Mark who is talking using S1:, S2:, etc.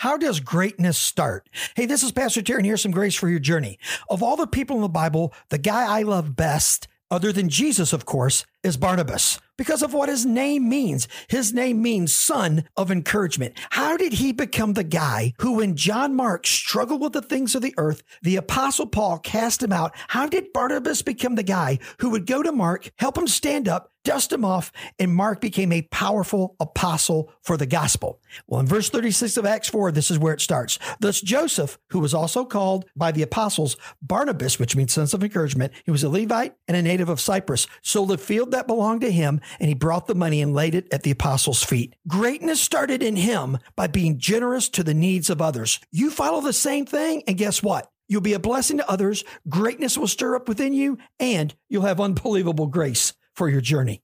S1: How does greatness start? Hey, this is Pastor Terry, and here's some grace for your journey. Of all the people in the Bible, the guy I love best, other than Jesus, of course, is Barnabas because of what his name means. His name means son of encouragement. How did he become the guy who, when John Mark struggled with the things of the earth, the apostle Paul cast him out? How did Barnabas become the guy who would go to Mark, help him stand up, dust him off, and Mark became a powerful apostle for the gospel? Well, in verse 36 of Acts 4, this is where it starts. Thus, Joseph, who was also called by the apostles Barnabas, which means sons of encouragement, he was a Levite and a native of Cyprus, sold a field that belonged to him, and he brought the money and laid it at the apostles' feet. Greatness started in him by being generous to the needs of others. You follow the same thing, and guess what? You'll be a blessing to others, greatness will stir up within you, and you'll have unbelievable grace for your journey.